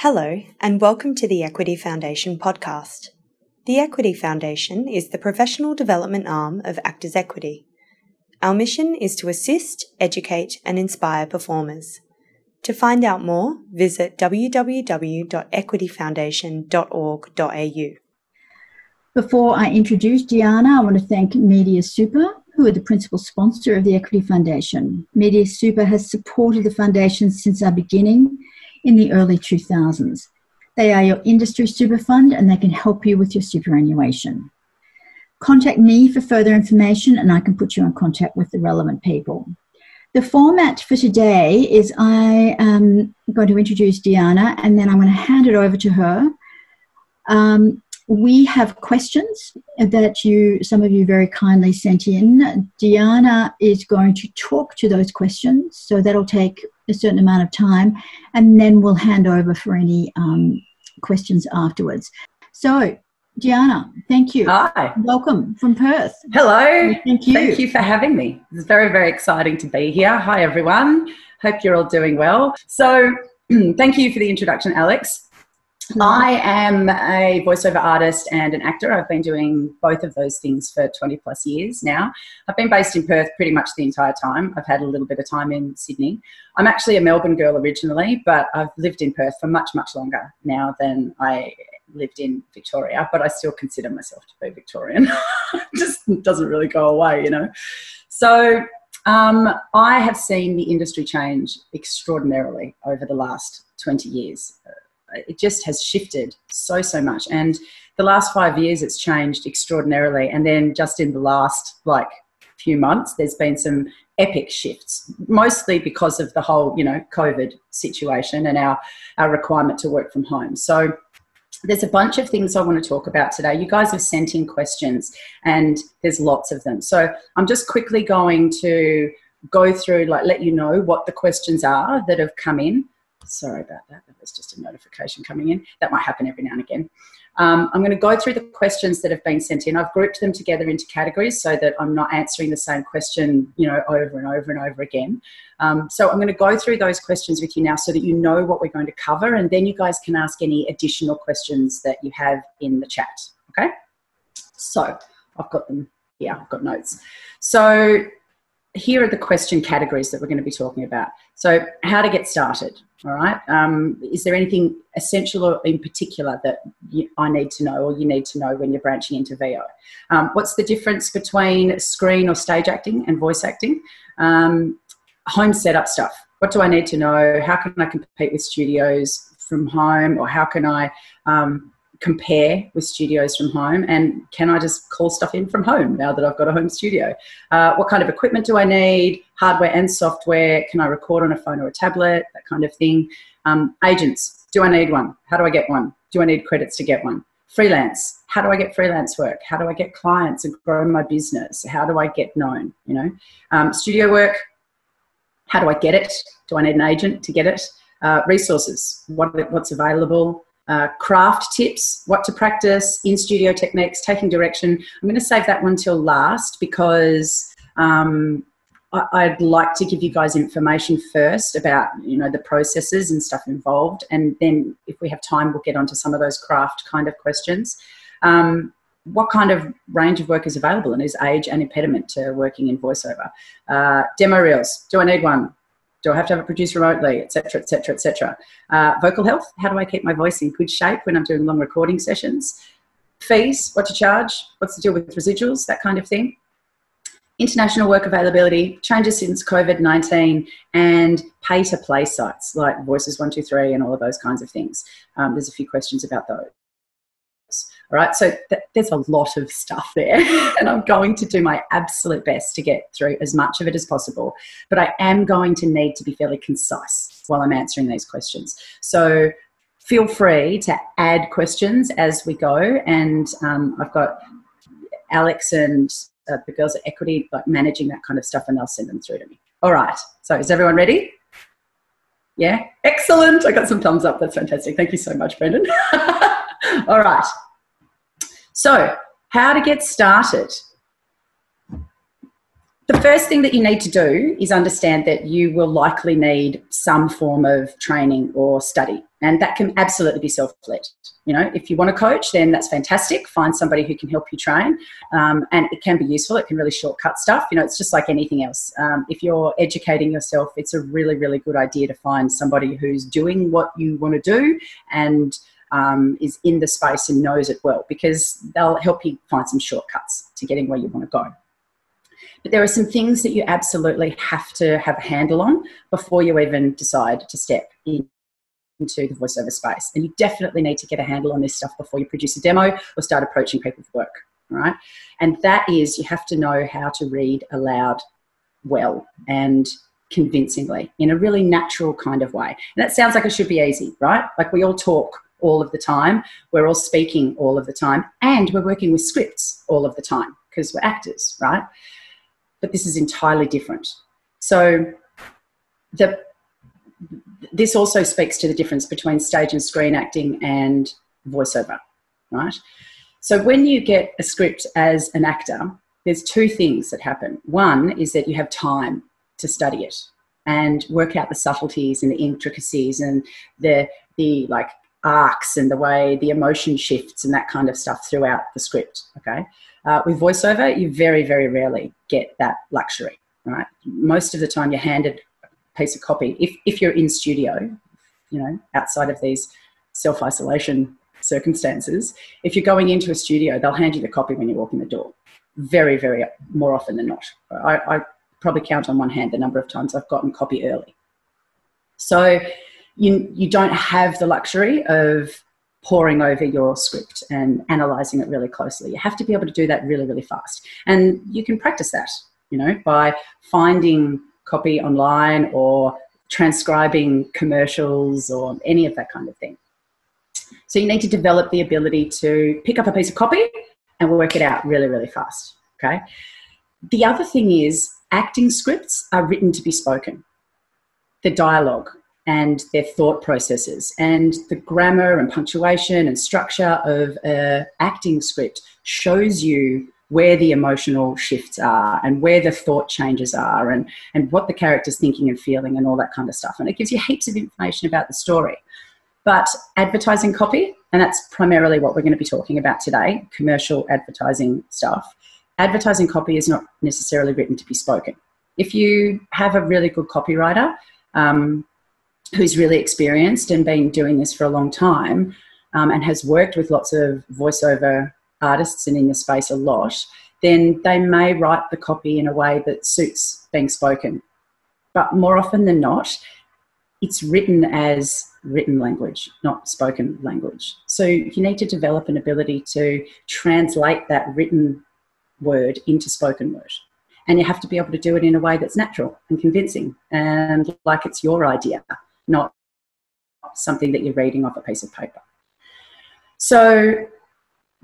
Hello, and welcome to the Equity Foundation podcast. The Equity Foundation is the professional development arm of Actors Equity. Our mission is to assist, educate, and inspire performers. To find out more, visit www.equityfoundation.org.au. Before I introduce Diana, I want to thank Media Super, who are the principal sponsor of the Equity Foundation. Media Super has supported the foundation since our beginning in the early 2000s. They are your industry super fund and they can help you with your superannuation. Contact me for further information and I can put you in contact with the relevant people. The format for today is I am going to introduce Diana and then I'm going to hand it over to her. Um, we have questions that you some of you very kindly sent in. Diana is going to talk to those questions so that'll take a certain amount of time and then we'll hand over for any um, questions afterwards. So diana thank you. Hi. Welcome from perth. Hello. Thank you. Thank you for having me. It's very very exciting to be here. Hi everyone. Hope you're all doing well. So thank you for the introduction alex I am a voiceover artist and an actor. I've been doing both of those things for 20 plus years now. I've been based in Perth pretty much the entire time. I've had a little bit of time in Sydney. I'm actually a Melbourne girl originally, but I've lived in Perth for much, much longer now than I lived in Victoria, but I still consider myself to be Victorian. just doesn't really go away, you know. So um, I have seen the industry change extraordinarily over the last 20 years it just has shifted so so much and the last five years it's changed extraordinarily and then just in the last like few months there's been some epic shifts mostly because of the whole you know covid situation and our our requirement to work from home so there's a bunch of things I want to talk about today. You guys have sent in questions, and there's lots of them. So I'm just quickly going to go through, like, let you know what the questions are that have come in. Sorry about that. That was just a notification coming in. That might happen every now and again. Um, I'm going to go through the questions that have been sent in. I've grouped them together into categories so that I'm not answering the same question, you know, over and over and over again. Um, so I'm going to go through those questions with you now so that you know what we're going to cover, and then you guys can ask any additional questions that you have in the chat. Okay. So I've got them. Yeah, I've got notes. So here are the question categories that we're going to be talking about. So, how to get started. All right. Um, is there anything essential or in particular that you, I need to know or you need to know when you're branching into VO? Um, what's the difference between screen or stage acting and voice acting? Um, home setup stuff. What do I need to know? How can I compete with studios from home, or how can I um, compare with studios from home and can I just call stuff in from home now that I've got a home studio? Uh, what kind of equipment do I need? Hardware and software? Can I record on a phone or a tablet? That kind of thing. Um, agents, do I need one? How do I get one? Do I need credits to get one? Freelance, how do I get freelance work? How do I get clients and grow my business? How do I get known? You know, um, studio work, how do I get it? Do I need an agent to get it? Uh, resources, what, what's available? Uh, craft tips, what to practice, in studio techniques, taking direction. I'm going to save that one till last because um, I, would like to give you guys information first about you know the processes and stuff involved, and then if we have time, we'll get onto some of those craft kind of questions. Um, what kind of range of work is available and is age an impediment to working in voiceover? Uh, demo reels. Do I need one? Do I have to have it produced remotely, etc., etc., etc.? Vocal health. How do I keep my voice in good shape when I'm doing long recording sessions? Fees. What to charge? What's the deal with residuals? That kind of thing. International work availability, changes since COVID 19, and pay to play sites like Voices 123 and all of those kinds of things. Um, there's a few questions about those. All right, so th- there's a lot of stuff there, and I'm going to do my absolute best to get through as much of it as possible. But I am going to need to be fairly concise while I'm answering these questions. So feel free to add questions as we go, and um, I've got Alex and uh, the girls at Equity like managing that kind of stuff, and they'll send them through to me. All right, so is everyone ready? Yeah, excellent. I got some thumbs up. That's fantastic. Thank you so much, Brendan. All right. So, how to get started? the first thing that you need to do is understand that you will likely need some form of training or study and that can absolutely be self-led. You know if you want to coach then that's fantastic. Find somebody who can help you train um, and it can be useful. It can really shortcut stuff. You know it's just like anything else. Um, if you're educating yourself it's a really really good idea to find somebody who's doing what you want to do and um, is in the space and knows it well because they'll help you find some shortcuts to getting where you want to go but there are some things that you absolutely have to have a handle on before you even decide to step in into the voiceover space. And you definitely need to get a handle on this stuff before you produce a demo or start approaching people for work. Right? And that is you have to know how to read aloud well and convincingly in a really natural kind of way. And that sounds like it should be easy, right? Like we all talk all of the time, we're all speaking all of the time, and we're working with scripts all of the time because we're actors, right? But this is entirely different. So the this also speaks to the difference between stage and screen acting and voiceover, right? So when you get a script as an actor, there's two things that happen. One is that you have time to study it and work out the subtleties and the intricacies and the the like arcs and the way the emotion shifts and that kind of stuff throughout the script. Okay, uh, with voiceover, you very very rarely get that luxury. Right, most of the time you're handed a piece of copy. If, if you're in studio, you know, outside of these self isolation circumstances, if you're going into a studio, they'll hand you the copy when you walk in the door. Very, very more often than not. I, I probably count on one hand the number of times I've gotten copy early. So you, you don't have the luxury of poring over your script and analyzing it really closely. You have to be able to do that really, really fast. And you can practice that, you know, by finding copy online or transcribing commercials or any of that kind of thing. So you need to develop the ability to pick up a piece of copy and work it out really, really fast. Okay. The other thing is acting scripts are written to be spoken. The dialogue and their thought processes and the grammar and punctuation and structure of an acting script shows you where the emotional shifts are and where the thought changes are and, and what the character's thinking and feeling and all that kind of stuff. And it gives you heaps of information about the story. But advertising copy, and that's primarily what we're going to be talking about today commercial advertising stuff. Advertising copy is not necessarily written to be spoken. If you have a really good copywriter um, who's really experienced and been doing this for a long time um, and has worked with lots of voiceover artists and in the space a lot, then they may write the copy in a way that suits being spoken. But more often than not, it's written as written language, not spoken language. So you need to develop an ability to translate that written word into spoken word. And you have to be able to do it in a way that's natural and convincing and like it's your idea, not something that you're reading off a piece of paper. So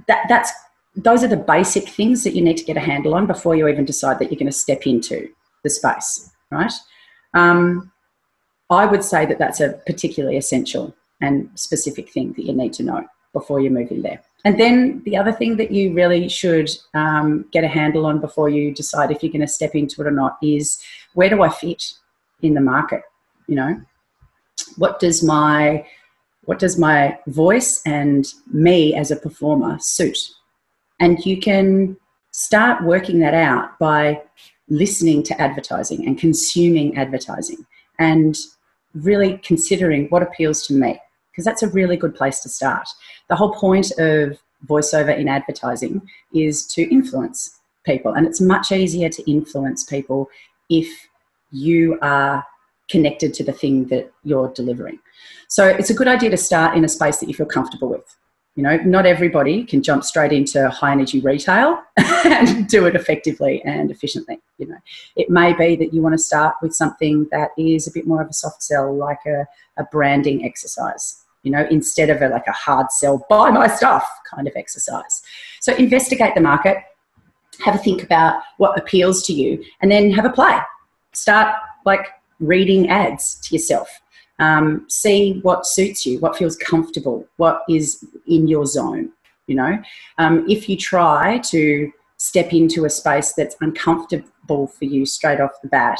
that, that's those are the basic things that you need to get a handle on before you even decide that you're going to step into the space, right? Um, I would say that that's a particularly essential and specific thing that you need to know before you move in there. And then the other thing that you really should um, get a handle on before you decide if you're going to step into it or not is where do I fit in the market? You know, what does my what does my voice and me as a performer suit? And you can start working that out by listening to advertising and consuming advertising and really considering what appeals to me, because that's a really good place to start. The whole point of voiceover in advertising is to influence people, and it's much easier to influence people if you are connected to the thing that you're delivering. So it's a good idea to start in a space that you feel comfortable with. You know, not everybody can jump straight into high energy retail and do it effectively and efficiently. You know, it may be that you want to start with something that is a bit more of a soft sell, like a, a branding exercise. You know, instead of a, like a hard sell, buy my stuff kind of exercise. So investigate the market, have a think about what appeals to you, and then have a play. Start like reading ads to yourself. Um, see what suits you, what feels comfortable, what is in your zone. You know, um, if you try to step into a space that's uncomfortable for you straight off the bat,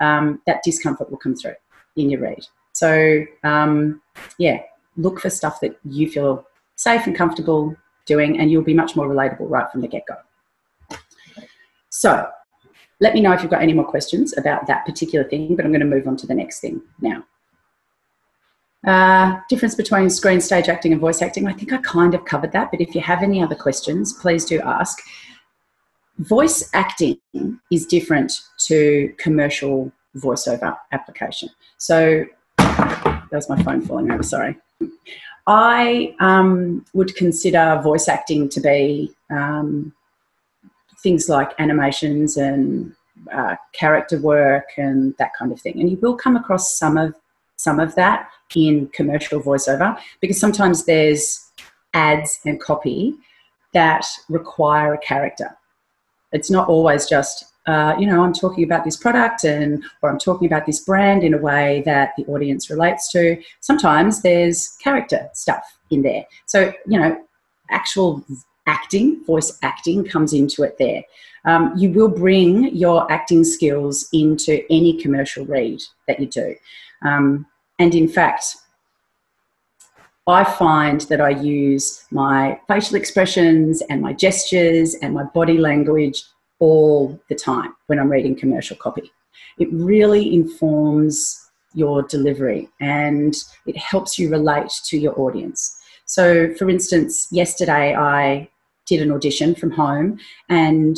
um, that discomfort will come through in your read. So, um, yeah, look for stuff that you feel safe and comfortable doing, and you'll be much more relatable right from the get go. So, let me know if you've got any more questions about that particular thing, but I'm going to move on to the next thing now. Uh, difference between screen stage acting and voice acting. I think I kind of covered that, but if you have any other questions, please do ask. Voice acting is different to commercial voiceover application. So that was my phone falling over, sorry. I um, would consider voice acting to be um, things like animations and uh, character work and that kind of thing. And you will come across some of some of that in commercial voiceover because sometimes there's ads and copy that require a character. It's not always just uh, you know, I'm talking about this product and or I'm talking about this brand in a way that the audience relates to. Sometimes there's character stuff in there. So, you know, actual acting, voice acting comes into it there. Um, you will bring your acting skills into any commercial read that you do. Um, and in fact, I find that I use my facial expressions and my gestures and my body language all the time when I'm reading commercial copy. It really informs your delivery and it helps you relate to your audience. So, for instance, yesterday I did an audition from home and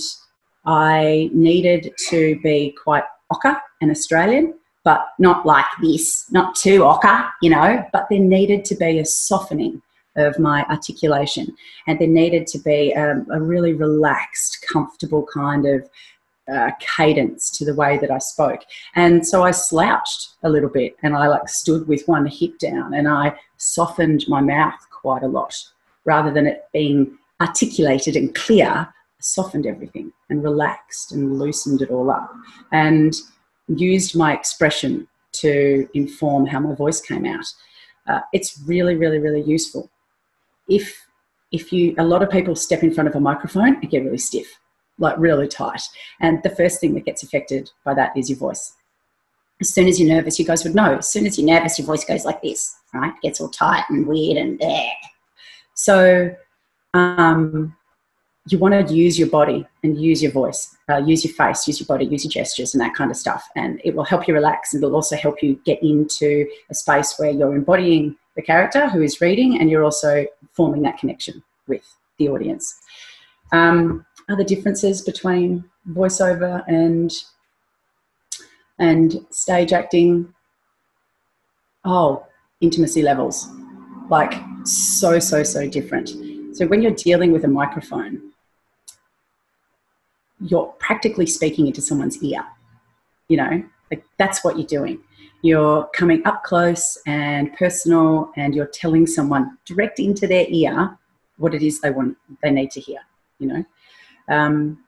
I needed to be quite ochre and Australian, but not like this, not too ochre, you know, but there needed to be a softening of my articulation. And there needed to be um, a really relaxed, comfortable kind of uh, cadence to the way that I spoke. And so I slouched a little bit and I like stood with one hip down and I softened my mouth quite a lot rather than it being articulated and clear. softened everything and relaxed and loosened it all up and used my expression to inform how my voice came out. Uh, it's really, really, really useful if if you a lot of people step in front of a microphone and get really stiff like really tight and the first thing that gets affected by that is your voice as soon as you're nervous you guys would know as soon as you're nervous your voice goes like this right it gets all tight and weird and there. so um, you want to use your body and use your voice, uh, use your face, use your body, use your gestures, and that kind of stuff. And it will help you relax and it'll also help you get into a space where you're embodying the character who is reading and you're also forming that connection with the audience. Um, other differences between voiceover and and stage acting? Oh, intimacy levels. Like so, so, so different. So when you're dealing with a microphone, you're practically speaking into someone's ear. You know, like that's what you're doing. You're coming up close and personal, and you're telling someone direct into their ear what it is they want, they need to hear. You know, um,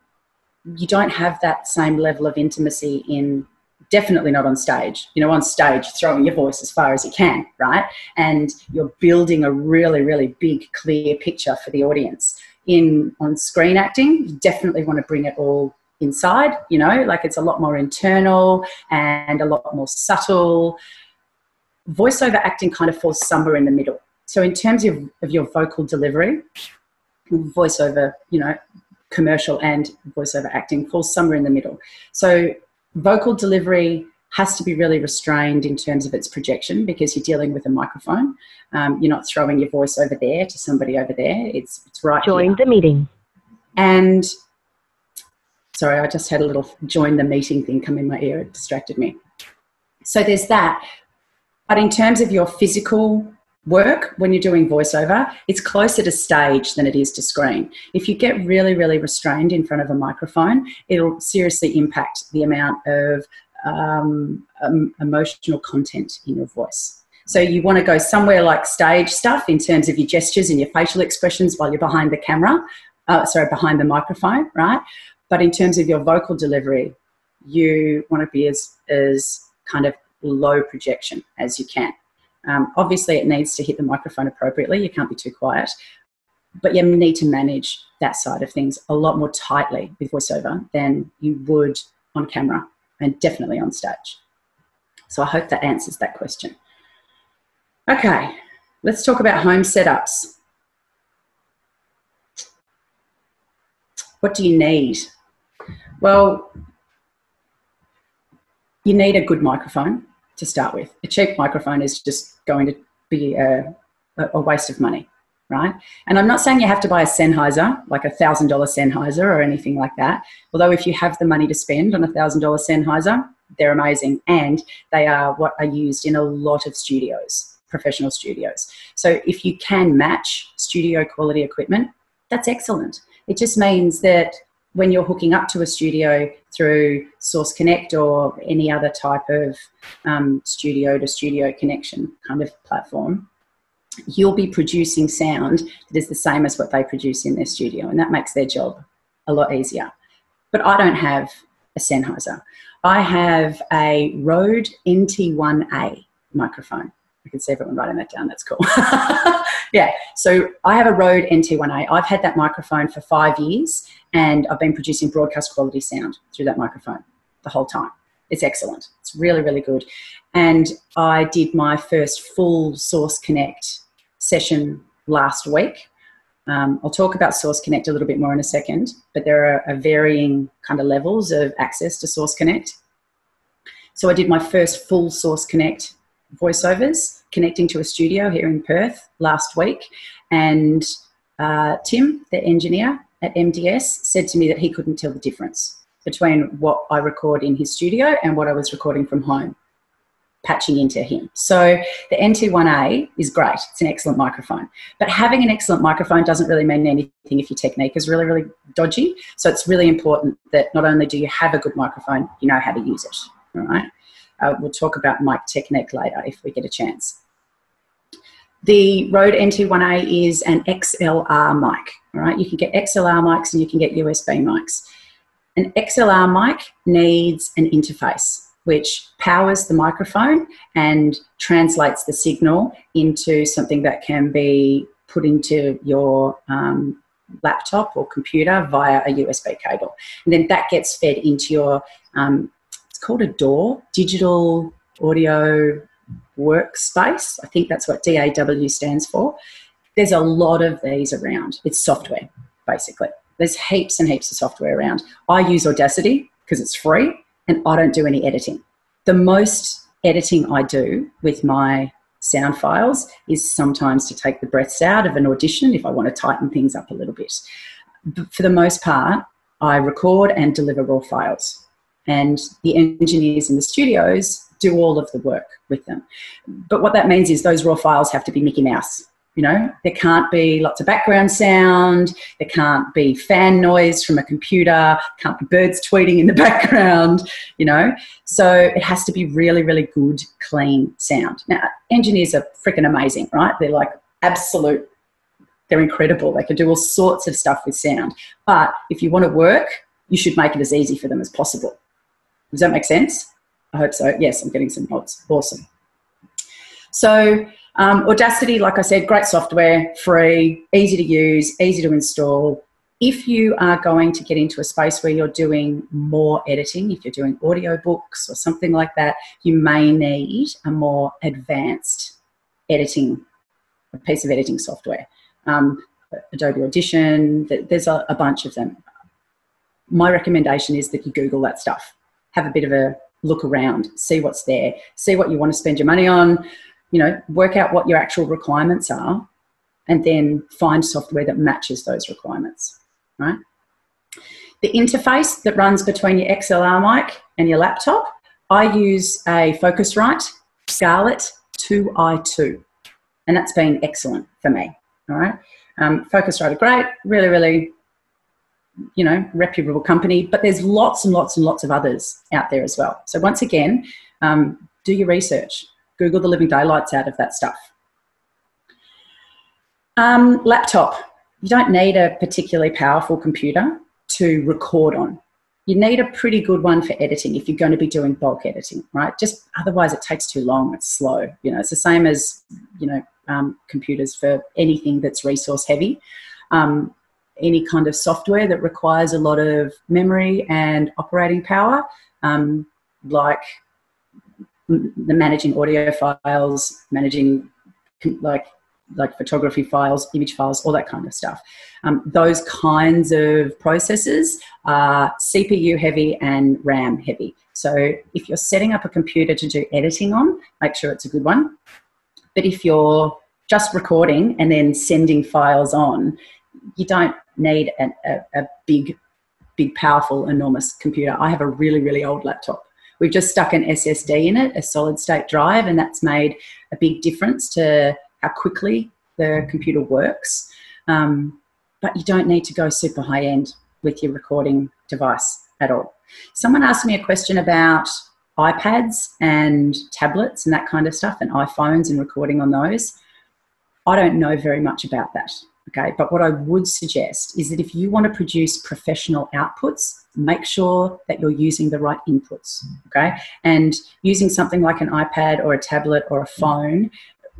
you don't have that same level of intimacy in definitely not on stage. You know, on stage, throwing your voice as far as you can, right? And you're building a really, really big, clear picture for the audience. In on screen acting, you definitely want to bring it all inside, you know, like it's a lot more internal and a lot more subtle. Voiceover acting kind of falls somewhere in the middle. So, in terms of, of your vocal delivery, voiceover, you know, commercial and voiceover acting falls somewhere in the middle. So, vocal delivery has to be really restrained in terms of its projection because you're dealing with a microphone. Um, you're not throwing your voice over there to somebody over there. It's it's right. Join here. the meeting. And sorry, I just had a little join the meeting thing come in my ear. It distracted me. So there's that. But in terms of your physical work when you're doing voiceover, it's closer to stage than it is to screen. If you get really, really restrained in front of a microphone, it'll seriously impact the amount of um, um, emotional content in your voice. So you want to go somewhere like stage stuff in terms of your gestures and your facial expressions while you're behind the camera, uh, sorry, behind the microphone, right? But in terms of your vocal delivery, you want to be as, as kind of low projection as you can. Um, obviously, it needs to hit the microphone appropriately. You can't be too quiet. but you need to manage that side of things a lot more tightly with voiceover than you would on camera and definitely on stage. So I hope that answers that question. Okay, let's talk about home setups. What do you need? Well, you need a good microphone to start with. A cheap microphone is just going to be a, a waste of money, right? And I'm not saying you have to buy a Sennheiser, like a $1,000 Sennheiser or anything like that. Although if you have the money to spend on a $1,000 Sennheiser, they're amazing. And they are what are used in a lot of studios, professional studios. So if you can match studio quality equipment, that's excellent. It just means that when you're hooking up to a studio through Source Connect or any other type of um, studio to studio connection kind of platform, you'll be producing sound that is the same as what they produce in their studio, and that makes their job a lot easier. But I don't have a Sennheiser. I have a Rode NT1A microphone. I can see everyone writing that down. That's cool. yeah. So I have a Rode NT1A. I've had that microphone for five years and I've been producing broadcast quality sound through that microphone the whole time. It's excellent. It's really, really good. And I did my first full Source Connect session last week. Um, I'll talk about Source Connect a little bit more in a second, but there are, are varying kind of levels of access to Source Connect. So I did my first full Source Connect voiceovers connecting to a studio here in Perth last week. And uh, Tim, the engineer at MDS, said to me that he couldn't tell the difference between what I record in his studio and what I was recording from home, patching into him. So the NT1A is great. It's an excellent microphone. But having an excellent microphone doesn't really mean anything if your technique is really, really dodgy. So it's really important that not only do you have a good microphone, you know how to use it. All right. Uh, we'll talk about mic technique later if we get a chance. The Rode NT1A is an XLR mic. All right, you can get XLR mics and you can get USB mics. An XLR mic needs an interface which powers the microphone and translates the signal into something that can be put into your um, laptop or computer via a USB cable. And then that gets fed into your um, called a DAW, Digital Audio Workspace. I think that's what DAW stands for. There's a lot of these around. It's software, basically. There's heaps and heaps of software around. I use Audacity because it's free and I don't do any editing. The most editing I do with my sound files is sometimes to take the breaths out of an audition if I want to tighten things up a little bit. But for the most part, I record and deliver raw files and the engineers in the studios do all of the work with them. But what that means is those raw files have to be Mickey Mouse. You know, there can't be lots of background sound, there can't be fan noise from a computer, can't be birds tweeting in the background, you know. So it has to be really, really good, clean sound. Now, engineers are freaking amazing, right? They're like absolute, they're incredible. They can do all sorts of stuff with sound. But if you want to work, you should make it as easy for them as possible. Does that make sense? I hope so. Yes, I'm getting some nods. Awesome. So, um, Audacity, like I said, great software, free, easy to use, easy to install. If you are going to get into a space where you're doing more editing, if you're doing audiobooks or something like that, you may need a more advanced editing, a piece of editing software. Um, Adobe Audition, there's a, a bunch of them. My recommendation is that you Google that stuff have a bit of a look around, see what's there, see what you want to spend your money on, you know, work out what your actual requirements are, and then find software that matches those requirements, right? The interface that runs between your XLR mic and your laptop, I use a Focusrite Scarlett 2i2, and that's been excellent for me, all right? Um, Focusrite are great, really, really you know, reputable company, but there's lots and lots and lots of others out there as well. So once again, um, do your research. Google the living daylights out of that stuff. Um, laptop. You don't need a particularly powerful computer to record on. You need a pretty good one for editing if you're going to be doing bulk editing, right? Just otherwise, it takes too long. It's slow. You know, it's the same as you know um, computers for anything that's resource heavy. um, any kind of software that requires a lot of memory and operating power, um, like the managing audio files, managing like like photography files, image files, all that kind of stuff. Um, those kinds of processes are CPU heavy and RAM heavy. So if you're setting up a computer to do editing on, make sure it's a good one. But if you're just recording and then sending files on, you don't need a, a, a big, big, powerful, enormous computer. I have a really, really old laptop. We've just stuck an SSD in it, a solid state drive, and that's made a big difference to how quickly the computer works. Um, but you don't need to go super high end with your recording device at all. Someone asked me a question about iPads and tablets and that kind of stuff, and iPhones and recording on those. I don't know very much about that. Okay, but what I would suggest is that if you want to produce professional outputs, make sure that you're using the right inputs. Okay, and using something like an iPad or a tablet or a phone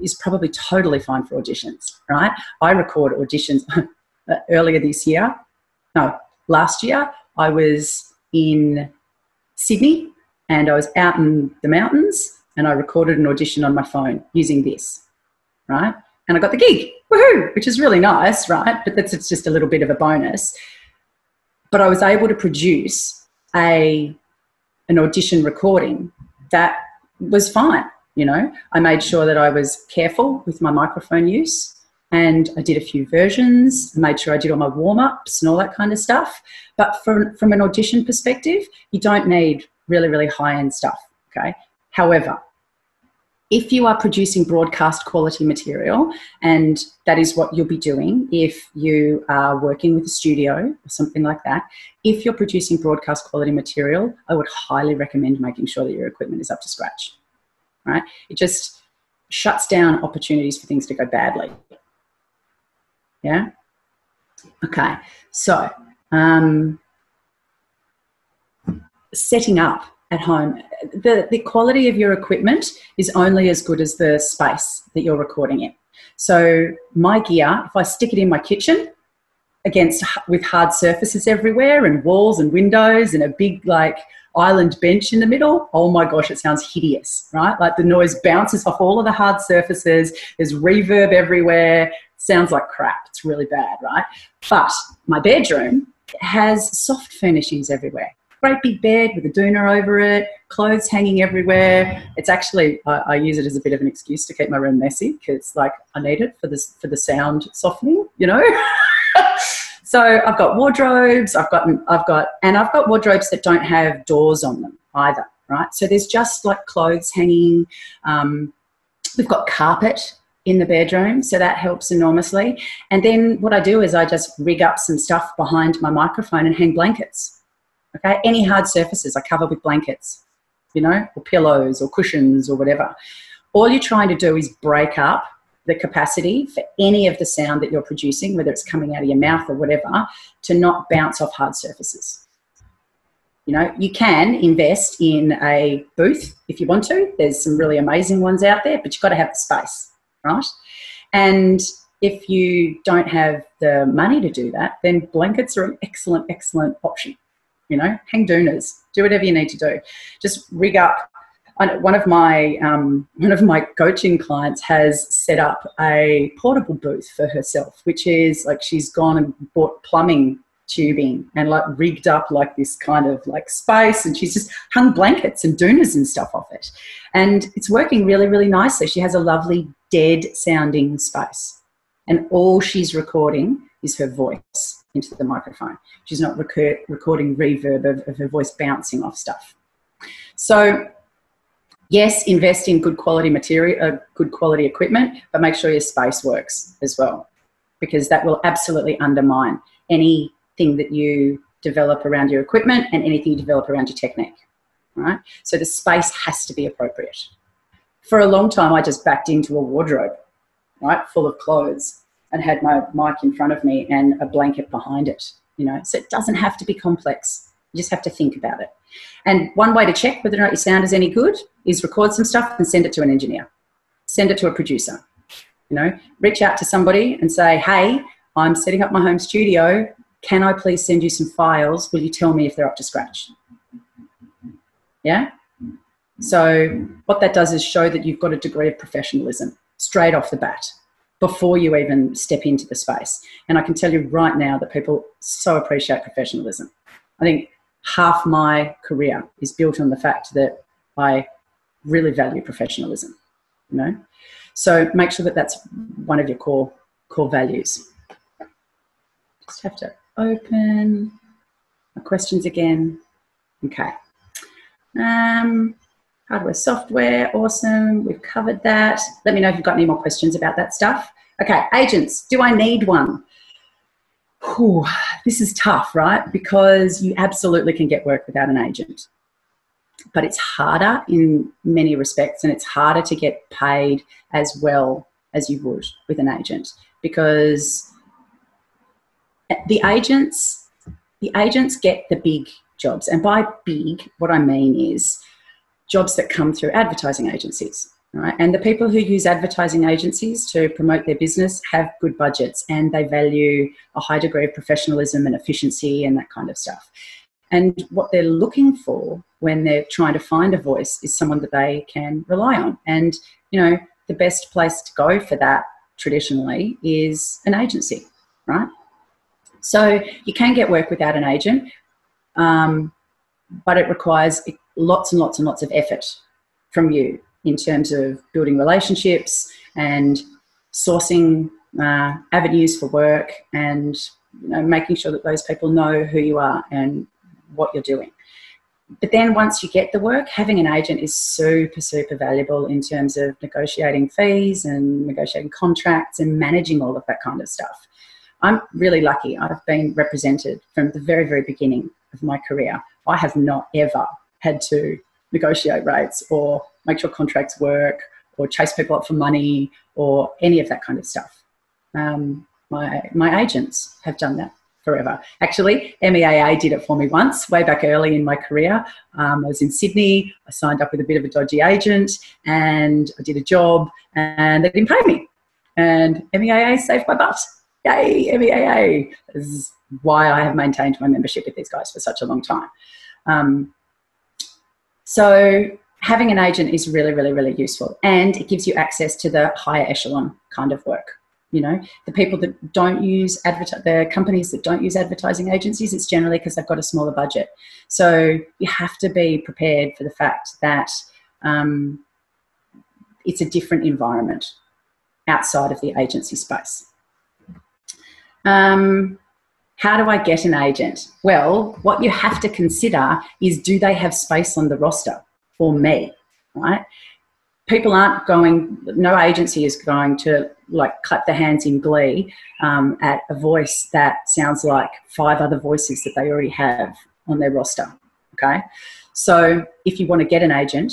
is probably totally fine for auditions, right? I record auditions earlier this year. No, last year I was in Sydney and I was out in the mountains and I recorded an audition on my phone using this, right? And I got the gig, woohoo, which is really nice, right? But that's it's just a little bit of a bonus. But I was able to produce a an audition recording that was fine you know i made sure that i was careful with my microphone use and i did a few versions made sure i did all my warm-ups and all that kind of stuff but from, from an audition perspective you don't need really really high-end stuff okay however if you are producing broadcast quality material, and that is what you'll be doing if you are working with a studio or something like that, if you're producing broadcast quality material, I would highly recommend making sure that your equipment is up to scratch right? It just shuts down opportunities for things to go badly. Yeah? Okay, so um, setting up at home, the, the quality of your equipment is only as good as the space that you're recording in. So, my gear, if I stick it in my kitchen, against with hard surfaces everywhere and walls and windows and a big like island bench in the middle, oh my gosh, it sounds hideous, right? Like the noise bounces off all of the hard surfaces, there's reverb everywhere, sounds like crap. It's really bad, right? But my bedroom has soft furnishings everywhere. Great big bed with a doona over it, clothes hanging everywhere. It's actually I, I use it as a bit of an excuse to keep my room messy because like I need it for this for the sound softening, you know. So I've got wardrobes, I've got, I've got, and I've got wardrobes that don't have doors on them either, right? So there's just like clothes hanging. Um, we've got carpet in the bedroom, so that helps enormously. And then what I do is I just rig up some stuff behind my microphone and hang blankets. Okay, any hard surfaces I cover with blankets, you know, or pillows or cushions or whatever. All you're trying to do is break up the capacity for any of the sound that you're producing, whether it's coming out of your mouth or whatever, to not bounce off hard surfaces. You know, you can invest in a booth if you want to. There's some really amazing ones out there, but you've got to have the space, right? And if you don't have the money to do that, then blankets are an excellent, excellent option. You know, hang doonas, do whatever you need to do. Just rig up. One of my um, one of my coaching clients has set up a portable booth for herself, which is like she's gone and bought plumbing tubing and like rigged up like this kind of like space and she's just hung blankets and doonas and stuff off it. And it's working really really nicely. She has a lovely dead sounding space. And all she's recording is her voice into the microphone she's not recur- recording reverb of, of her voice bouncing off stuff so yes, invest in good quality material, uh, good quality equipment, but make sure your space works as well, because that will absolutely undermine anything that you develop around your equipment and anything you develop around your technique. Right? So the space has to be appropriate. For a long time, I just backed into a wardrobe, right, full of clothes, and had my mic in front of me and a blanket behind it. You know, so it doesn't have to be complex. You just have to think about it. And one way to check whether or not your sound is any good is record some stuff and send it to an engineer. Send it to a producer. You know, reach out to somebody and say, hey, I'm setting up my home studio. Can I please send you some files? Will you tell me if they're up to scratch? Yeah? So, what that does is show that you've got a degree of professionalism straight off the bat before you even step into the space. And I can tell you right now that people so appreciate professionalism. I think half my career is built on the fact that I really value professionalism, you know? So make sure that that's one of your core core values. Just have to open my questions again. Okay. Um, hardware, software, awesome. We've covered that. Let me know if you've got any more questions about that stuff. Okay, agents. Do I need one? Whew, this is tough, right? Because you absolutely can get work without an agent. But it's harder in many respects, and it's harder to get paid as well as you would with an agent because the agents the agents get the big jobs and by big what i mean is jobs that come through advertising agencies right? And the people who use advertising agencies to promote their business have good budgets and they value a high degree of professionalism and efficiency and that kind of stuff. And what they're looking for when they're trying to find a voice is someone that they can rely on. And you know the best place to go for that traditionally is an agency, right? So you can get work without an agent, um, but it requires lots and lots and lots of effort from you in terms of building relationships and sourcing uh, avenues for work and you know, making sure that those people know who you are and what you're doing but then once you get the work, having an agent is super, super valuable in terms of negotiating fees and negotiating contracts and managing all of that kind of stuff. I'm really lucky. I've been represented from the very, very beginning of my career. I have not ever had to negotiate rates or make sure contracts work or chase people up for money or any of that kind of stuff. Um, my, my agents have done that forever. Actually, MEAA did it for me once, way back early in my career. Um, I was in Sydney. I signed up with a bit of a dodgy agent, and I did a job, and they didn't pay me. And MEAA saved my butt. Yay, MEAA! This is why I have maintained my membership with these guys for such a long time. Um, so having an agent is really, really, really useful, and it gives you access to the higher echelon kind of work you know? The people that don't use the companies that don't use advertising agencies it's generally because they've got a smaller budget. So you have to be prepared for the fact that um, it's a different environment outside of the agency space. Um, how do i get an agent? Well what you have to consider is do they have space on the roster for me right? People aren't going no agency is going to like clap their hands in glee um, at a voice that sounds like five other voices that they already have on their roster okay? So if you want to get an agent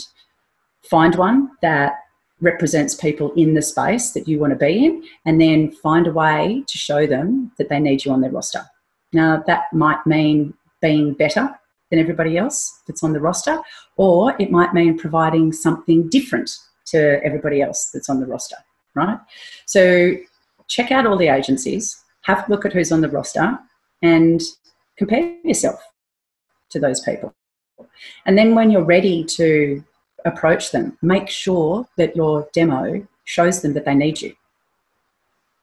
find one that represents people in the space that you want to be in and then find a way to show them that they need you on their roster now that might mean being better than everybody else that's on the roster, or it might mean providing something different to everybody else that's on the roster, right? So check out all the agencies, have a look at who's on the roster, and compare yourself to those people. And then when you're ready to approach them, make sure that your demo shows them that they need you.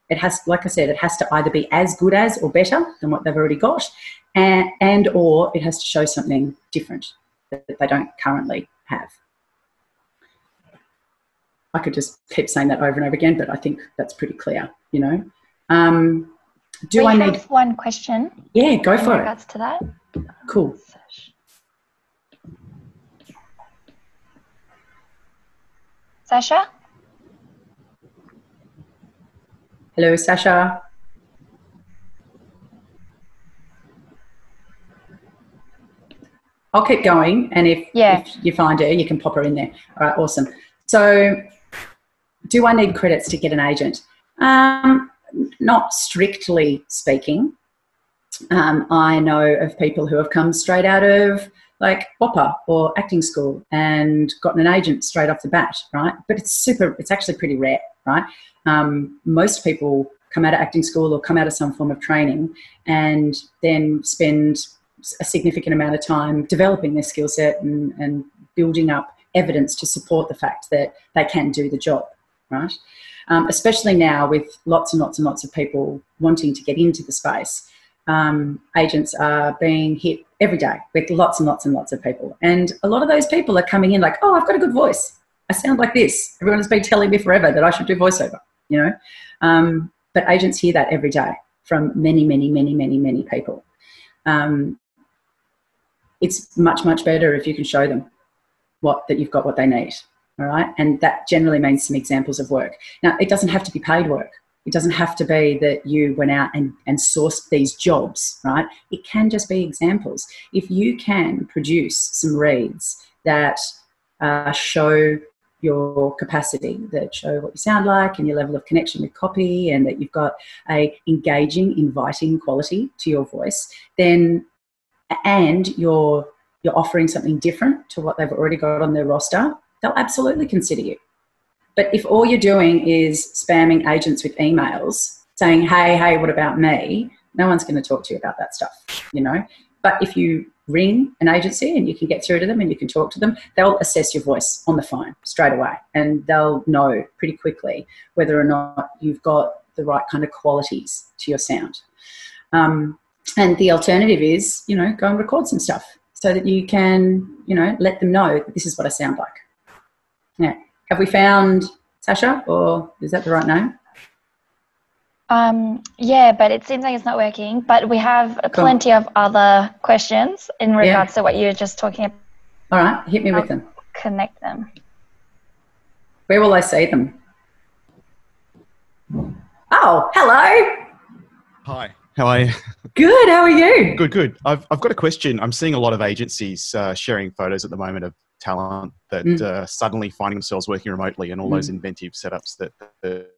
It has, like I said, it has to either be as good as or better than what they've already got, and, and or it has to show something different that they don't currently have. I could just keep saying that over and over again, but I think that's pretty clear, you know. Um, do I need one question? Yeah, go for it. regards to that. Cool. Sasha? Hello, Sasha. I'll keep going, and if, Yeah. if you find her, you can pop her in there. All right, awesome. So, do I need credits to get an agent? Um, not strictly speaking. Um, I know of people who have come straight out of like WAAPA or acting school and gotten an agent straight off the bat, right? But it's super, it's actually pretty rare, right? Um, most people come out of acting school or come out of some form of training and then spend a significant amount of time developing their skill set and, and building up evidence to support the fact that they can do the job, right? Um, especially now with lots and lots and lots of people wanting to get into the space. Um, agents are being hit every day with lots and lots and lots of people. And a lot of those people are coming in like, oh, I've got a good voice. I sound like this. Everyone has been telling me forever that I should do voiceover, you know? Um, but agents hear that every day from many, many, many, many, many people. Um, it's much, much better if you can show them what that you've got what they need. All right. And that generally means some examples of work. Now, it doesn't have to be paid work. It doesn't have to be that you went out and, and sourced these jobs, right? It can just be examples. If you can produce some reads that uh, show your capacity that show what you sound like and your level of connection with copy and that you've got a engaging inviting quality to your voice then and you're you're offering something different to what they've already got on their roster they'll absolutely consider you. But if all you're doing is spamming agents with emails saying hey hey what about me? no one's going to talk to you about that stuff you know? But if you ring an agency and you can get through to them and you can talk to them, they'll assess your voice on the phone straight away and they'll know pretty quickly whether or not you've got the right kind of qualities to your sound. Um, and the alternative is, you know, go and record some stuff so that you can, you know, let them know this is what I sound like. Yeah. Have we found Sasha or is that the right name? Um, yeah, but it seems like it's not working. But we have cool. plenty of other questions in regards yeah. to what you were just talking about. All right, hit me I'll with them. Connect them. Where will I see them? Oh, hello. Hi. How are you? Good. How are you? Good. Good. I've I've got a question. I'm seeing a lot of agencies uh, sharing photos at the moment of talent that mm. uh, suddenly finding themselves working remotely and all mm. those inventive setups that that,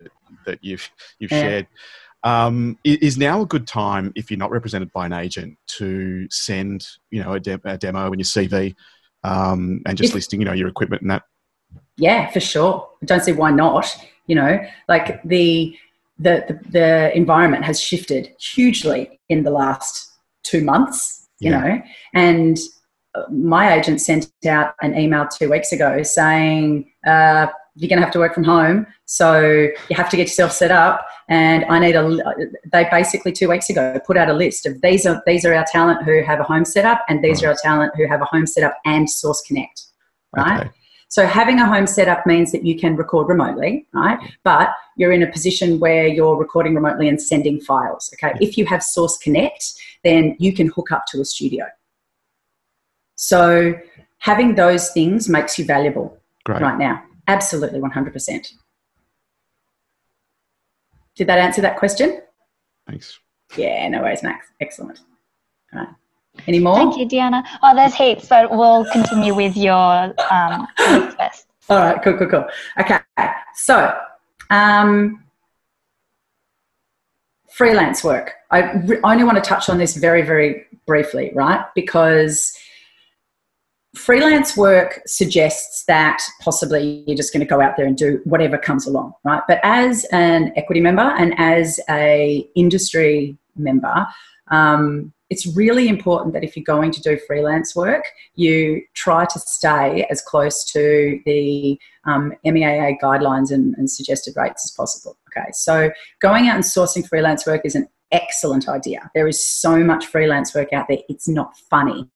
that you've you've yeah. shared. Um, is now a good time if you're not represented by an agent to send you know a, de- a demo and your CV um, and just if, listing you know your equipment and that. Yeah, for sure. I don't see why not. You know, like the the, the, the environment has shifted hugely in the last two months. You yeah. know, and my agent sent out an email two weeks ago saying uh, you're going to have to work from home, so you have to get yourself set up. And I need a. They basically two weeks ago put out a list of these are these are our talent who have a home setup, and these are our talent who have a home setup and Source Connect, right? Okay. So having a home setup means that you can record remotely, right? But you're in a position where you're recording remotely and sending files. Okay. If you have Source Connect, then you can hook up to a studio. So having those things makes you valuable Great. right now. Absolutely, 100%. Did that answer that question? Thanks. Yeah, no worries, Max. Excellent. All right. Any more? Thank you, Deanna. Oh, there's heaps, but we'll continue with your um, first. All right, cool, cool, cool. Okay, so um, freelance work. I re- only want to touch on this very, very briefly, right? Because freelance work suggests that possibly you're just going to go out there and do whatever comes along right but as an equity member and as a industry member um, it's really important that if you're going to do freelance work, you try to stay as close to the um, MEAA guidelines and, and, suggested rates as possible. Okay, so going out and sourcing freelance work is an excellent idea. There is so much freelance work out there, it's not funny.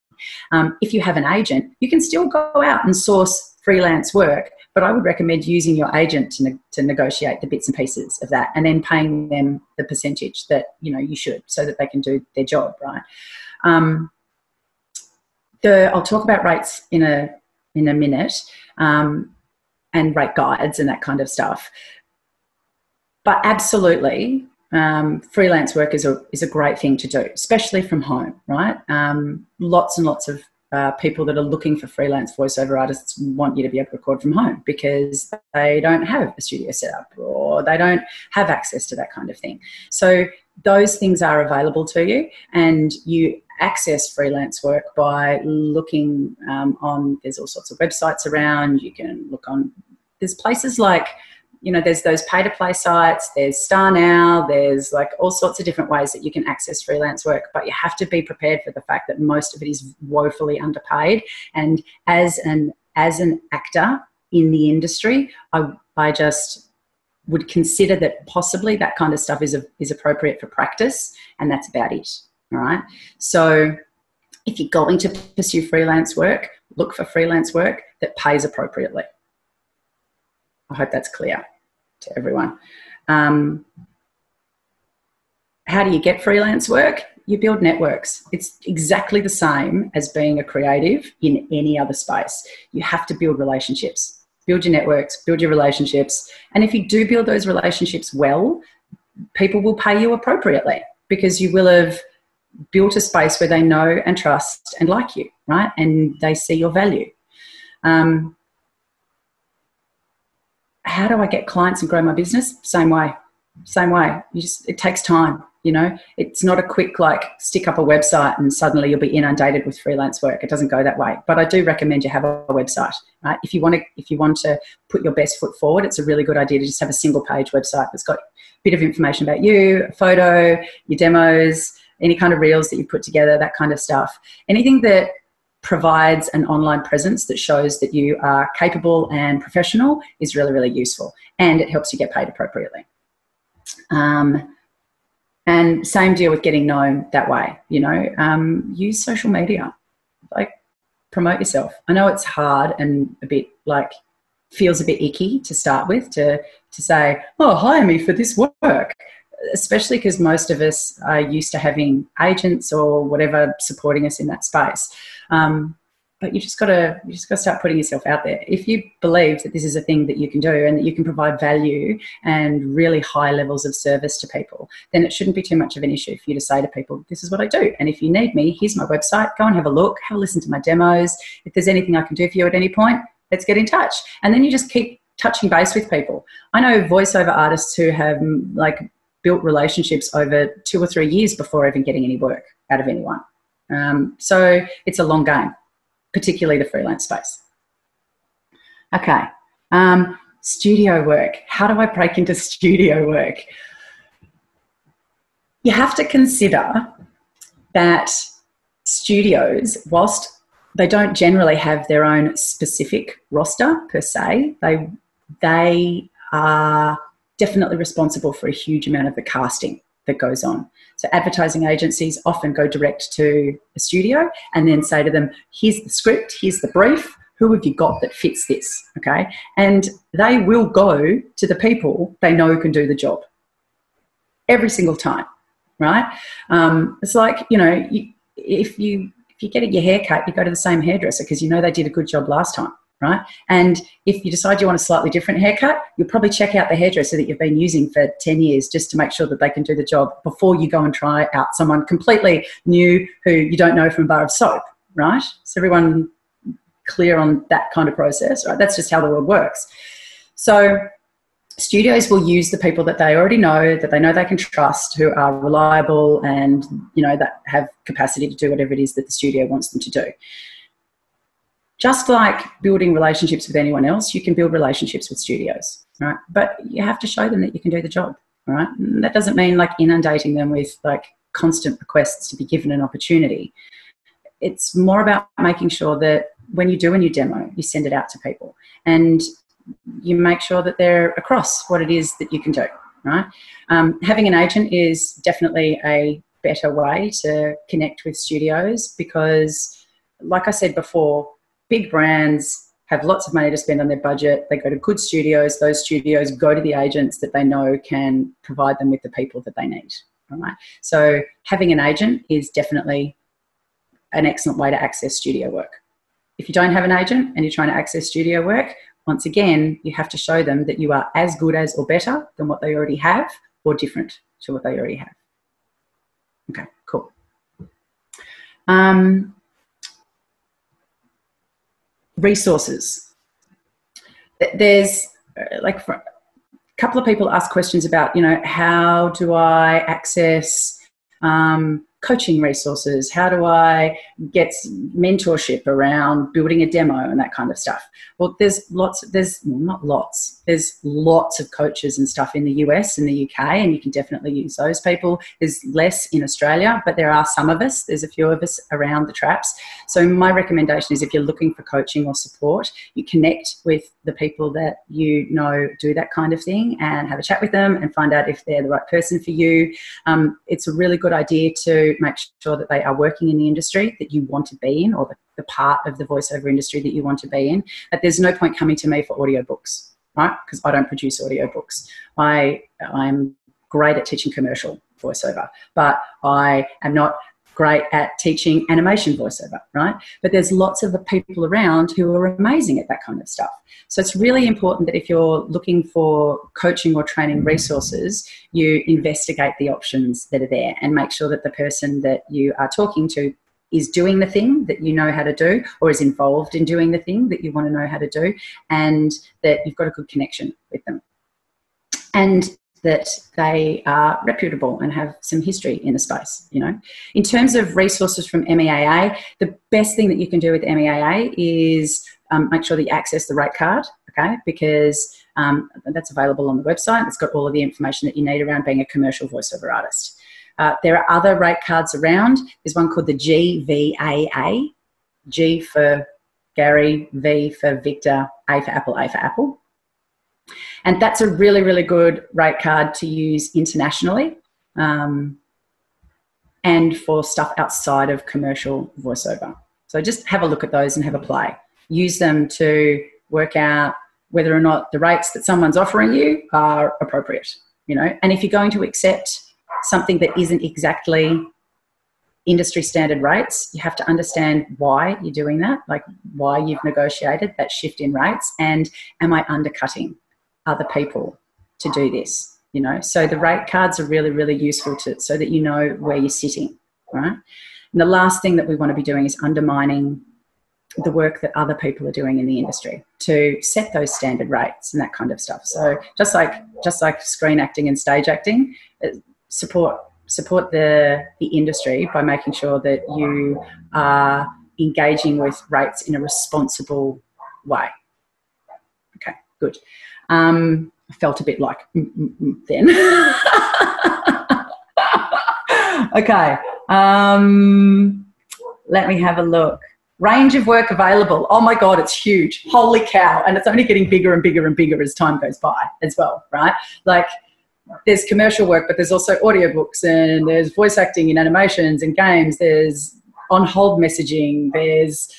Um, if you have an agent, you can still go out and source freelance work, but I would recommend using your agent to, ne- to negotiate the bits and pieces of that and then paying them the percentage that you know you should so that they can do their job right. Um, the, I'll talk about rates in a in a minute um, and rate guides and that kind of stuff. But absolutely, um, freelance work is a, is a great thing to do, especially from home, right? Um, lots and lots of uh, people that are looking for freelance voiceover artists want you to be able to record from home because they don't have a studio set up or they don't have access to that kind of thing. So those things are available to you, and you access freelance work by looking um, on. There's all sorts of websites around. You can look on. There's places like you know, there's those pay to play sites, there's StarNow, there's like all sorts of different ways that you can access freelance work, but you have to be prepared for the fact that most of it is woefully underpaid. And as an as an actor in the industry, I I just would consider that possibly that kind of stuff is a, is appropriate for practice, and that's about it. All right. So if you're going to pursue freelance work, look for freelance work that pays appropriately. I hope that's clear to everyone. Um, how do you get freelance work? You build networks. It's exactly the same as being a creative in any other space. You have to build relationships. Build your networks, build your relationships. And if you do build those relationships well, people will pay you appropriately because you will have built a space where they know and trust and like you, right? And they see your value. Um, how do I get clients and grow my business? Same way, same way. You just it takes time. You know, it's not a quick like stick up a website and suddenly you'll be inundated with freelance work. It doesn't go that way. But I do recommend you have a website. Right? If you want to, if you want to put your best foot forward, it's a really good idea to just have a single page website that's got a bit of information about you, a photo, your demos, any kind of reels that you put together, that kind of stuff. Anything that provides an online presence that shows that you are capable and professional is really, really useful. And it helps you get paid appropriately. Um, and same deal with getting known that way, you know, um, use social media, like promote yourself. I know it's hard and a bit like feels a bit icky to start with to, to say, oh, hire me for this work especially because most of us are used to having agents or whatever supporting us in that space. Um, but you just got to you just got to start putting yourself out there. If you believe that this is a thing that you can do and that you can provide value and really high levels of service to people, then it shouldn't be too much of an issue for you to say to people, "This is what I do." And if you need me, here's my website. Go and have a look. Have a listen to my demos. If there's anything I can do for you at any point, let's get in touch. And then you just keep touching base with people. I know voiceover artists who have like built relationships over two or three years before even getting any work out of anyone. Um, so it's a long game, particularly the freelance space. Okay, um, studio work. How do I break into studio work? You have to consider that studios, whilst they don't generally have their own specific roster per se, they they are definitely responsible for a huge amount of the casting that goes on. So advertising agencies often go direct to a studio and then say to them, here's the script, here's the brief, who have you got that fits this? Okay. And they will go to the people they know can do the job every single time, right? Um, it's like, you know, you, if you if you're getting your hair cut, you go to the same hairdresser because you know they did a good job last time right? And if you decide you want a slightly different haircut, you'll probably check out the hairdresser that you've been using for 10 years just to make sure that they can do the job before you go and try out someone completely new who you don't know from a bar of soap, right? So everyone clear on that kind of process, right? That's just how the world works. So studios will use the people that they already know, that they know they can trust, who are reliable and, you know, that have capacity to do whatever it is that the studio wants them to do just like building relationships with anyone else, you can build relationships with studios, right? But you have to show them that you can do the job, right? And that doesn't mean like inundating them with like constant requests to be given an opportunity. It's more about making sure that when you do a new demo, you send it out to people and you make sure that they're across what it is that you can do, right? Um, having an agent is definitely a better way to connect with studios because, like I said before, big brands have lots of money to spend on their budget. They go to good studios. Those studios go to the agents that they know can provide them with the people that they need. Right. So having an agent is definitely an excellent way to access studio work. If you don't have an agent and you're trying to access studio work, once again, you have to show them that you are as good as or better than what they already have or different to what they already have. Okay, cool. Um, resources. There's like a couple of people ask questions about, you know, how do I access um, coaching resources? How do I get mentorship around building a demo and that kind of stuff? Well, there's lots, there's well, not lots, there's lots of coaches and stuff in the US and the UK, and you can definitely use those people. There's less in Australia, but there are some of us, there's a few of us around the traps. So, my recommendation is if you're looking for coaching or support, you connect with the people that you know do that kind of thing and have a chat with them and find out if they're the right person for you. Um, it's a really good idea to make sure that they are working in the industry that you want to be in or the, the part of the voiceover industry that you want to be in. But there's no point coming to me for audiobooks, right? Because I don't produce audiobooks. I, I'm great at teaching commercial voiceover, but I am not great at teaching animation voiceover, right? But there's lots of the people around who are amazing at that kind of stuff. So it's really important that if you're looking for coaching or training resources, you investigate the options that are there and make sure that the person that you are talking to is doing the thing that you know how to do or is involved in doing the thing that you want to know how to do and that you've got a good connection with them. And that they are reputable and have some history in the space. You know, in terms of resources from MEAA, the best thing that you can do with MEAA is um, make sure that you access the rate card. Okay, because um, that's available on the website. It's got all of the information that you need around being a commercial voiceover artist. Uh, there are other rate cards around. There's one called the GVAA, G for Gary, V for Victor, A for Apple, A for Apple. And that's a really, really good rate card to use internationally um, and for stuff outside of commercial voiceover. So just have a look at those and have a play. Use them to work out whether or not the rates that someone's offering you are appropriate. You know, and if you're going to accept something that isn't exactly industry standard rates, you have to understand why you're doing that, like why you've negotiated that shift in rates, and am I undercutting? Other people to do this you know? So the rate cards are really really useful to so that you know where you're sitting right? And the last thing that we want to be doing is undermining the work that other people are doing in the industry to set those standard rates and that kind of stuff. So just like just like screen acting and stage acting uh, support support the the industry by making sure that you are engaging with rates in a responsible way. Okay good um, I felt a bit like then. okay. Um, let me have a look. Range of work available. Oh my God, it's huge. Holy cow. And it's only getting bigger and bigger and bigger as time goes by as well, right? Like there's commercial work, but there's also audiobooks and there's voice acting in animations and games. There's on hold messaging. There's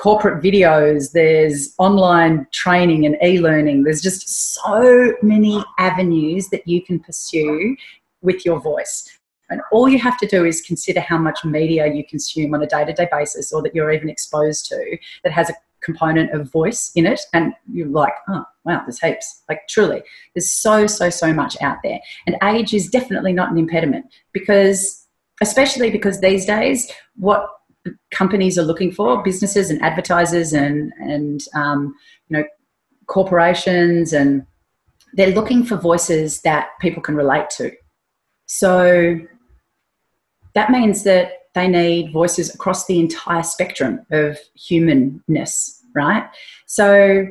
corporate videos, there's online training and e learning. There's just so many avenues that you can pursue with your voice. And all you have to do is consider how much media you consume on a day to day basis or that you're even exposed to that has a component of voice in it. And you're like, oh, wow, there's heaps. Like, truly, there's so, so, so much out there. And age is definitely not an impediment because, especially because these days, what companies are looking for, businesses and advertisers and and um, you know corporations, and they're looking for voices that people can relate to. So that means that they need voices across the entire spectrum of humanness, right? So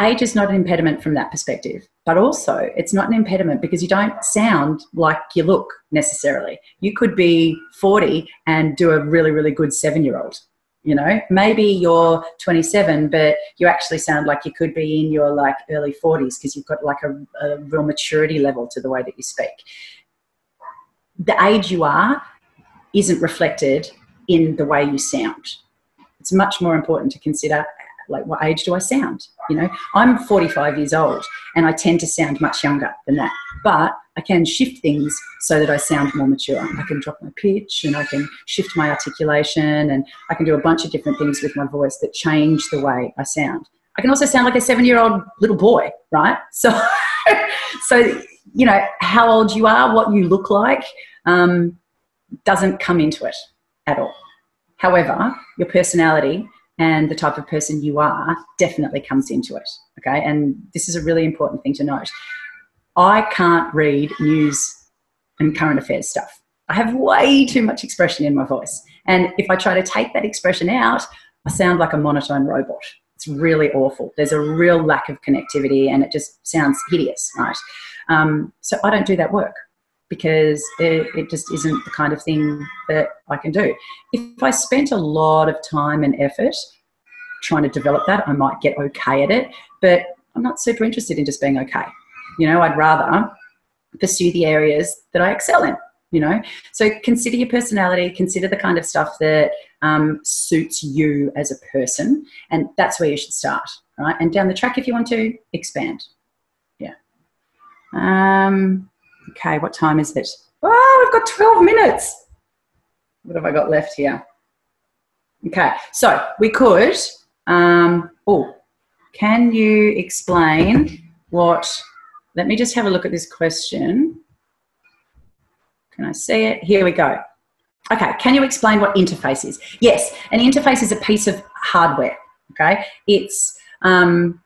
age is not an impediment from that perspective but also it's not an impediment because you don't sound like you look necessarily. You could be 40 and do a really really good seven year old you know? Maybe you're 27 but you actually sound like you could be in your like early 40s because you've got like a, a real maturity level to the way that you speak. The age you are isn't reflected in the way you sound. It's much more important to consider like what age do I sound? You know, I'm 45 years old and I tend to sound much younger than that. But I can shift things so that I sound more mature. I can drop my pitch and I can shift my articulation and I can do a bunch of different things with my voice that change the way I sound. I can also sound like a seven year old little boy, right? So, so, you know, how old you are, what you look like, um, doesn't come into it at all. However, your personality and the type of person you are definitely comes into it. Okay, and this is a really important thing to note. I can't read news and current affairs stuff. I have way too much expression in my voice. And if I try to take that expression out, I sound like a monotone robot. It's really awful. There's a real lack of connectivity and it just sounds hideous, right? Um, so I don't do that work because it, it, just isn't the kind of thing that I can do. If I spent a lot of time and effort trying to develop that, I might get okay at it, but I'm not super interested in just being okay. You know, I'd rather pursue the areas that I excel in you know so consider your personality consider the kind of stuff that um, suits you as a person and that's where you should start right and down the track if you want to expand yeah um, okay what time is it oh we've got 12 minutes what have i got left here okay so we could um, oh can you explain what let me just have a look at this question can I see it? Here we go. Okay, can you explain what interface is? Yes, an interface is a piece of hardware. Okay, it's um,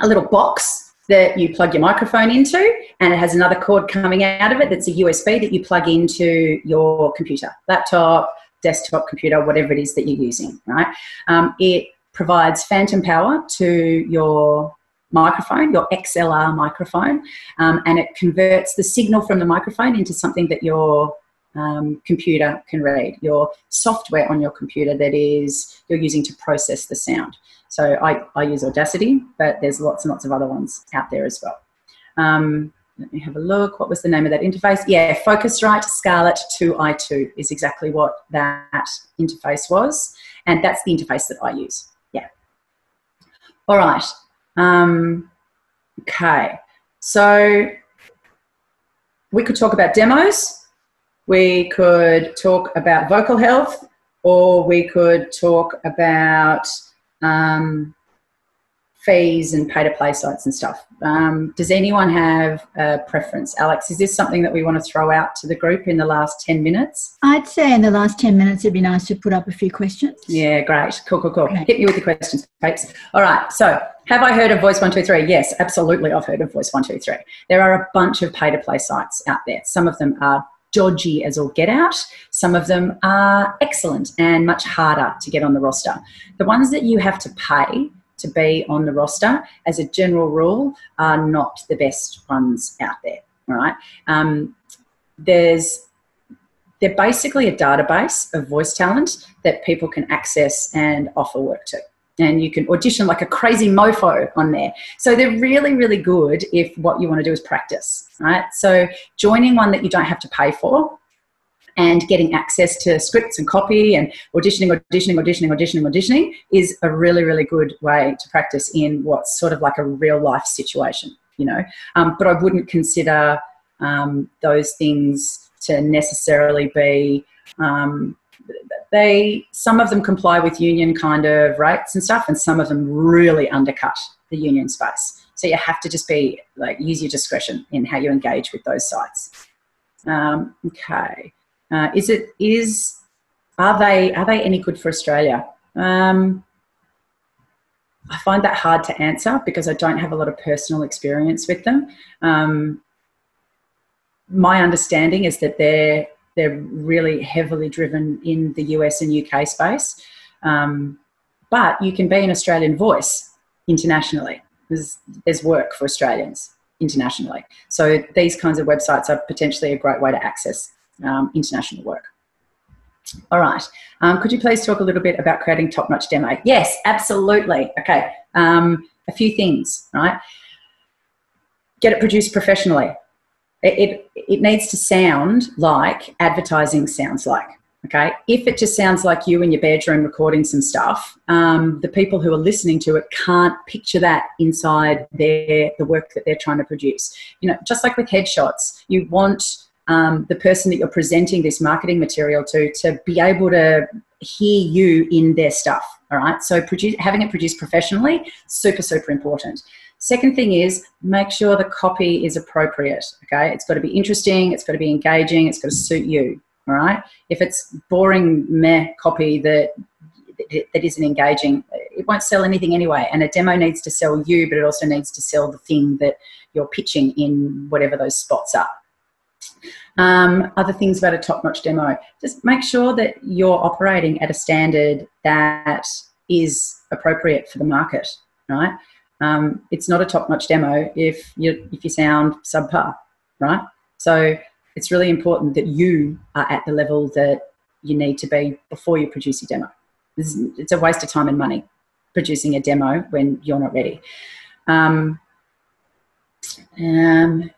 a little box that you plug your microphone into, and it has another cord coming out of it that's a USB that you plug into your computer, laptop, desktop computer, whatever it is that you're using. Right? Um, it provides phantom power to your microphone, your XLR microphone, um, and it converts the signal from the microphone into something that your um, computer can read, your software on your computer that is you're using to process the sound. So I, I use Audacity, but there's lots and lots of other ones out there as well. Um, let me have a look. What was the name of that interface? Yeah, Focusrite Scarlett 2i2 is exactly what that interface was. And that's the interface that I use. Yeah. All right. Um, okay, so we could talk about demos, we could talk about vocal health, or we could talk about um, fees and pay to play sites and stuff. Um, does anyone have a preference? Alex, is this something that we want to throw out to the group in the last 10 minutes? I'd say in the last 10 minutes it'd be nice to put up a few questions. Yeah, great. Cool, cool, cool. Okay. Hit me with the questions, folks. All right, so have I heard of Voice 123? Yes, absolutely, I've heard of Voice 123. There are a bunch of pay to play sites out there. Some of them are dodgy as all get out. Some of them are excellent and much harder to get on the roster. The ones that you have to pay to be on the roster, as a general rule, are not the best ones out there. Right? Um, there's they're basically a database of voice talent that people can access and offer work to. And you can audition like a crazy mofo on there. So they're really, really good if what you want to do is practice, right? So joining one that you don't have to pay for and getting access to scripts and copy and auditioning, auditioning, auditioning, auditioning, auditioning is a really, really good way to practice in what's sort of like a real life situation, you know. Um, but I wouldn't consider um, those things to necessarily be. Um, they some of them comply with union kind of rates and stuff, and some of them really undercut the union space. So you have to just be like use your discretion in how you engage with those sites. Um, okay. Uh, is it is are they are they any good for Australia? Um, I find that hard to answer because I don't have a lot of personal experience with them. Um, my understanding is that they're they're really heavily driven in the US and UK space, um, but you can be an Australian voice internationally. There's, there's work for Australians internationally, so these kinds of websites are potentially a great way to access um, international work. All right. Um, could you please talk a little bit about creating top-notch demo? Yes, absolutely. Okay. Um, a few things, right? Get it produced professionally. It, it, needs to sound like advertising sounds like. Okay. If it just sounds like you in your bedroom recording some stuff, um, the people who are listening to it can't picture that inside their the work that they're trying to produce. You know, just like with headshots, you want um, the person that you're presenting this marketing material to to be able to hear you in their stuff. All right. So produce, having it produced professionally, super, super important. Second thing is make sure the copy is appropriate. Okay. It's got to be interesting. It's got to be engaging. It's got to suit you. All right. If it's boring meh copy that that isn't engaging, it won't sell anything anyway. And a demo needs to sell you, but it also needs to sell the thing that you're pitching in whatever those spots are. Um, other things about a top notch demo just make sure that you're operating at a standard that is appropriate for the market, right? Um, it's not a top notch demo if you, if you sound subpar, right? So it's really important that you are at the level that you need to be before you produce your demo. It's a waste of time and money producing a demo when you're not ready. Um, um,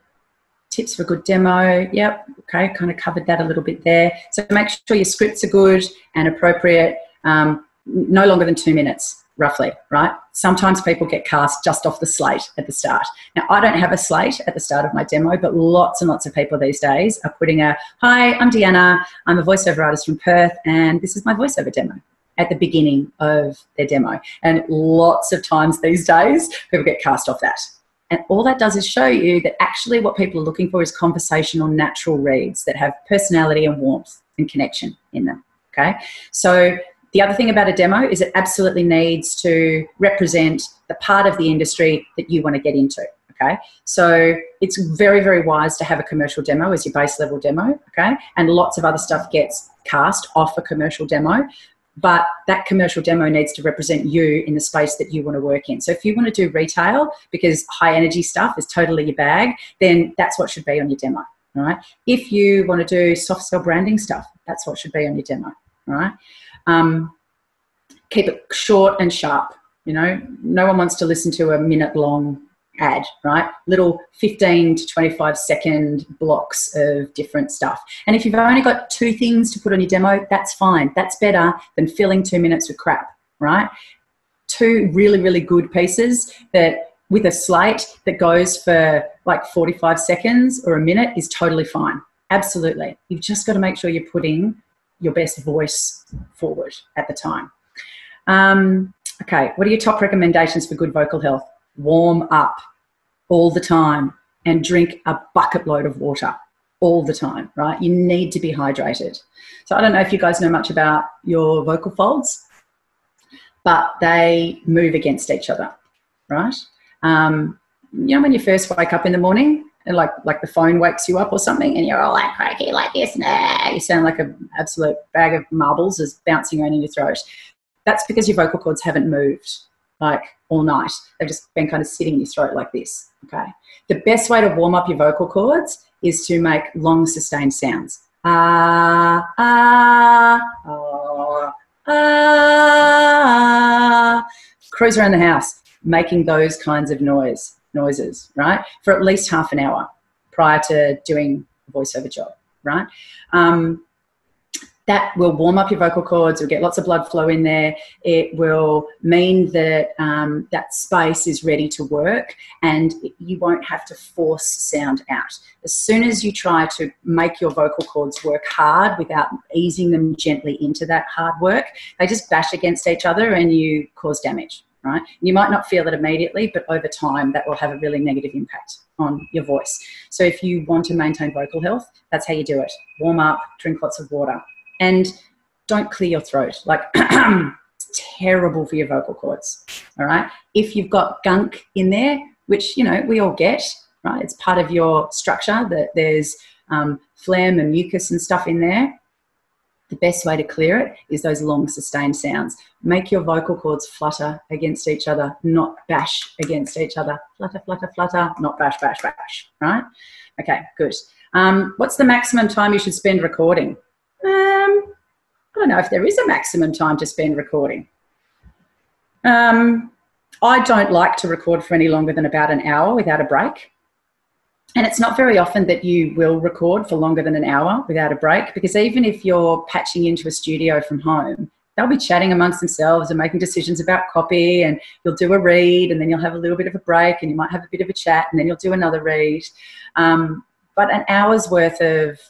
tips for a good demo. Yep. Okay. Kind of covered that a little bit there. So make sure your scripts are good and appropriate. Um, no longer than two minutes, roughly, right? Sometimes people get cast just off the slate at the start. Now, I don't have a slate at the start of my demo, but lots and lots of people these days are putting a Hi, I'm Deanna. I'm a voiceover artist from Perth, and this is my voiceover demo at the beginning of their demo. And lots of times these days, people get cast off that. And all that does is show you that actually what people are looking for is conversational, natural reads that have personality and warmth and connection in them. Okay. So the other thing about a demo is it absolutely needs to represent the part of the industry that you want to get into. Okay. So it's very, very wise to have a commercial demo as your base level demo. Okay. And lots of other stuff gets cast off a commercial demo but that commercial demo needs to represent you in the space that you want to work in. So if you want to do retail because high energy stuff is totally your bag, then that's what should be on your demo. Right? If you want to do soft sell branding stuff, that's what should be on your demo. Right? Um, keep it short and sharp. You know, no one wants to listen to a minute long ad, right? Little 15 to 25 second blocks of different stuff. And if you've only got two things to put on your demo, that's fine. That's better than filling two minutes with crap, right? Two really, really good pieces that with a slate that goes for like 45 seconds or a minute is totally fine. Absolutely. You've just got to make sure you're putting your best voice forward at the time. Um, okay, what are your top recommendations for good vocal health? warm up all the time and drink a bucket load of water all the time, right? You need to be hydrated. So I don't know if you guys know much about your vocal folds, but they move against each other, right? Um, you know when you first wake up in the morning and like like the phone wakes you up or something and you're all like cranky like this, nah, you sound like an absolute bag of marbles is bouncing around in your throat. That's because your vocal cords haven't moved like all night. They've just been kind of sitting in your throat like this. Okay. The best way to warm up your vocal cords is to make long sustained sounds. Ah, ah, ah, ah. Cruise around the house making those kinds of noise noises, right? For at least half an hour prior to doing a voiceover job, right? Um, that will warm up your vocal cords. You'll get lots of blood flow in there. It will mean that um, that space is ready to work and you won't have to force sound out. As soon as you try to make your vocal cords work hard without easing them gently into that hard work, they just bash against each other and you cause damage. Right? You might not feel it immediately, but over time, that will have a really negative impact on your voice. So, if you want to maintain vocal health, that's how you do it. Warm up, drink lots of water, and don't clear your throat. Like, it's terrible for your vocal cords. All right. If you've got gunk in there, which, you know, we all get, right? It's part of your structure that there's um, phlegm and mucus and stuff in there. The best way to clear it is those long sustained sounds. Make your vocal cords flutter against each other, not bash against each other. Flutter, flutter, flutter, not bash, bash, bash, right? Okay, good. Um, what's the maximum time you should spend recording? Um, I don't know if there is a maximum time to spend recording. Um, I don't like to record for any longer than about an hour without a break. And it's not very often that you will record for longer than an hour without a break because even if you're patching into a studio from home, they'll be chatting amongst themselves and making decisions about copy and you'll do a read and then you'll have a little bit of a break and you might have a bit of a chat and then you'll do another read. Um, but an hour's worth of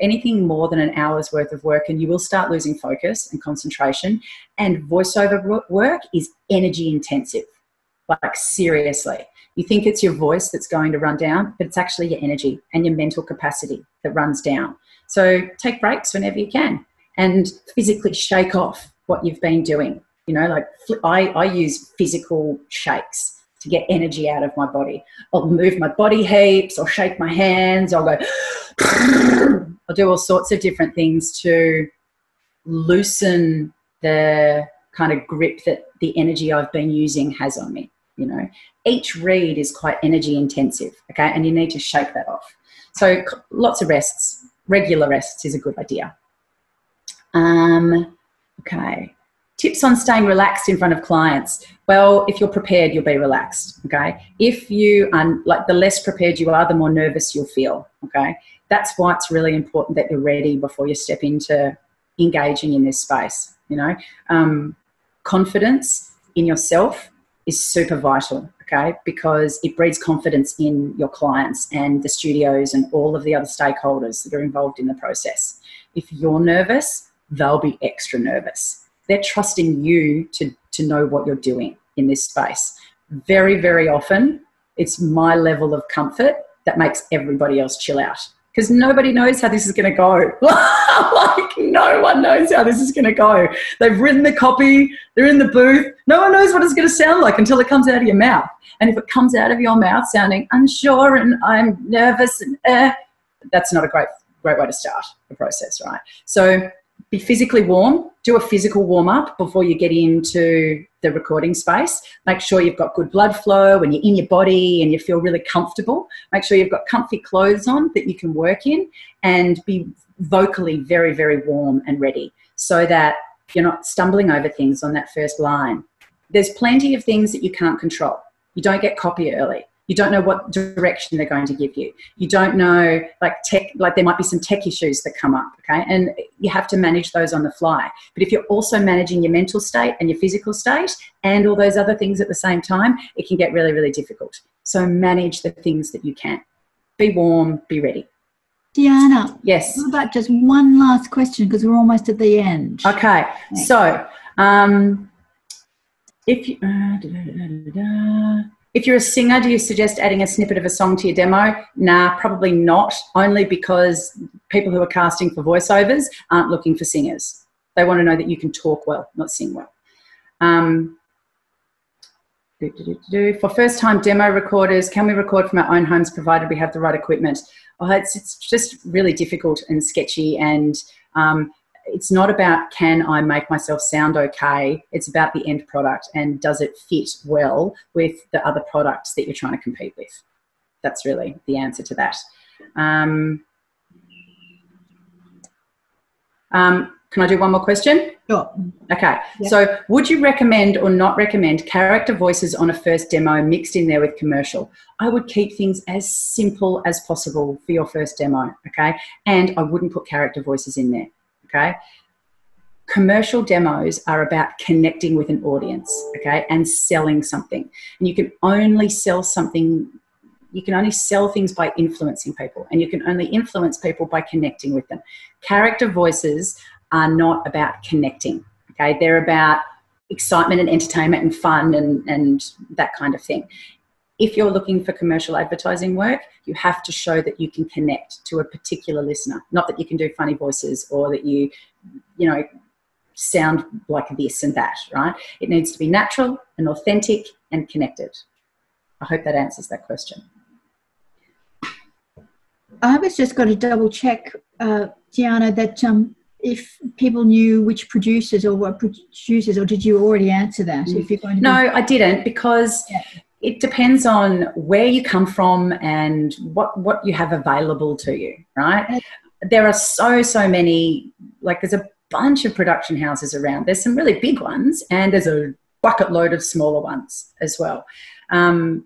anything more than an hour's worth of work and you will start losing focus and concentration. And voiceover work is energy intensive, like seriously. You think it's your voice that's going to run down, but it's actually your energy and your mental capacity that runs down. So take breaks whenever you can and physically shake off what you've been doing. You know, like I, I use physical shakes to get energy out of my body. I'll move my body heaps, or shake my hands, I'll go, I'll do all sorts of different things to loosen the kind of grip that the energy I've been using has on me. You know, each read is quite energy intensive, okay, and you need to shake that off. So lots of rests, regular rests is a good idea. Um, okay, tips on staying relaxed in front of clients. Well, if you're prepared, you'll be relaxed. Okay, if you are like the less prepared you are, the more nervous you'll feel. Okay, that's why it's really important that you're ready before you step into engaging in this space. You know, um, confidence in yourself is super vital, okay, because it breeds confidence in your clients and the studios and all of the other stakeholders that are involved in the process. If you're nervous, they'll be extra nervous. They're trusting you to, to know what you're doing in this space. Very, very often, it's my level of comfort that makes everybody else chill out because nobody knows how this is going to go. like, no one knows how this is going to go. They've written the copy, they're in the booth. No one knows what it's going to sound like until it comes out of your mouth. And if it comes out of your mouth sounding unsure and I'm nervous and eh, that's not a great great way to start the process, right? So be physically warm, do a physical warm up before you get into the recording space. Make sure you've got good blood flow when you're in your body and you feel really comfortable. Make sure you've got comfy clothes on that you can work in and be vocally very, very warm and ready so that you're not stumbling over things on that first line. There's plenty of things that you can't control. You don't get copy early you don't know what direction they're going to give you you don't know like tech like there might be some tech issues that come up okay and you have to manage those on the fly but if you're also managing your mental state and your physical state and all those other things at the same time it can get really really difficult so manage the things that you can be warm be ready Deanna. Yes. What about just one last question because we're almost at the end? Okay. Thanks. So, um, if you, uh, da, da, da, if you're a singer, do you suggest adding a snippet of a song to your demo? Nah, probably not, only because people who are casting for voiceovers aren't looking for singers. They want to know that you can talk well, not sing well. Um, for first time demo recorders, can we record from our own homes provided we have the right equipment? Oh, it's, it's just really difficult and sketchy and um, it's not about can I make myself sound okay. It's about the end product and does it fit well with the other products that you're trying to compete with. That's really the answer to that. Um, um, can I do one more question? Sure. Okay. Yep. So, would you recommend or not recommend character voices on a first demo mixed in there with commercial? I would keep things as simple as possible for your first demo. Okay. And I wouldn't put character voices in there. Okay. Commercial demos are about connecting with an audience, okay, and selling something. And you can only sell something, you can only sell things by influencing people, and you can only influence people by connecting with them. Character voices are not about connecting, okay, they're about excitement and entertainment and fun and, and that kind of thing if you're looking for commercial advertising work, you have to show that you can connect to a particular listener. Not that you can do funny voices or that you, you know, sound like this and that, right? It needs to be natural and authentic and connected. I hope that answers that question. I was just going to double check, uh, Deanna, that um, if people knew which producers or what producers, or did you already answer that? If you're going to no, be- I didn't because yeah it depends on where you come from and what what you have available to you right? There are so so many like there's a bunch of production houses around. There's some really big ones and there's a bucket load of smaller ones as well. Um,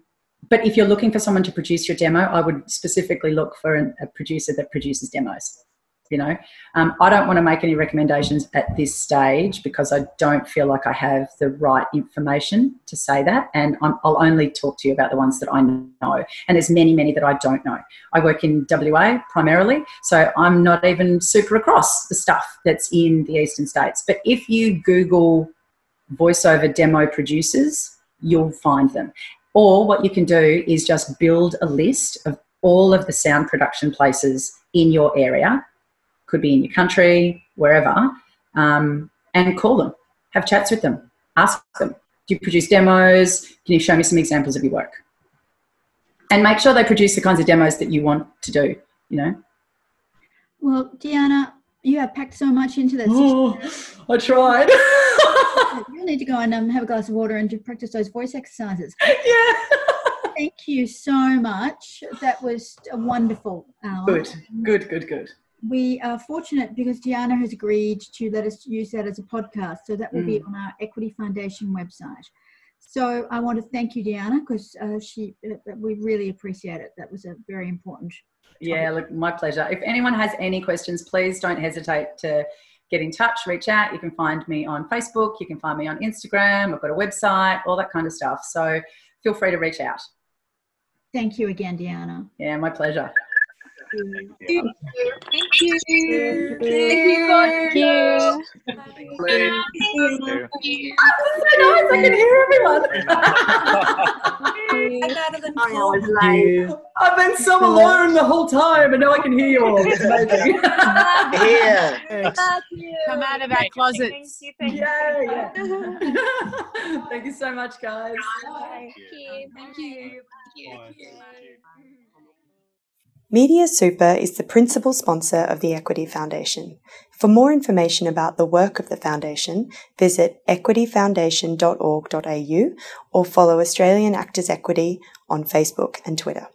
but if you're looking for someone to produce your demo i would specifically look for an, a producer that produces demos you know. Um, i don't want to make any recommendations at this stage because i don't feel like i have the right information to say that and i will only talk to you about the ones that i know. And there's many many that i don't know. I work in wa primarily so i'm not even super across the stuff that's in the eastern states. But if you google voiceover demo producers you'll find them. Or what you can do is just build a list of all of the sound production places in your area could be in your country, wherever, um, and call them, have chats with them, ask them, Do you produce demos? Can you show me some examples of your work? And make sure they produce the kinds of demos that you want to do, you know? Well, Deanna, you have packed so much into this. Oh, I tried. you need to go and um, have a glass of water and practice those voice exercises. Yeah. Thank you so much. That was a wonderful hour. Good, good, good, good. We are fortunate because Deanna has agreed to let us use that as a podcast. So that will mm. be on our Equity Foundation website. So I want to thank you, Deanna, because uh, she uh, we really appreciate it. That was a very important. Topic. Yeah, look, my pleasure. If anyone has any questions, please don't hesitate to get in touch, reach out. You can find me on Facebook, you can find me on Instagram. I've got a website, all that kind of stuff. So feel free to reach out. Thank you again, Deanna. Yeah, my pleasure. Thank you. Thank you. Thank you. Thank you. Oh, so nice. I can hear everyone. I've been so alone the whole time, and now I can hear you all. It's amazing. yeah. Come out of our closets. Yeah, yeah. Thank you so much, guys. Thank you. Thank you. Thank you. Media Super is the principal sponsor of the Equity Foundation. For more information about the work of the Foundation, visit equityfoundation.org.au or follow Australian Actors Equity on Facebook and Twitter.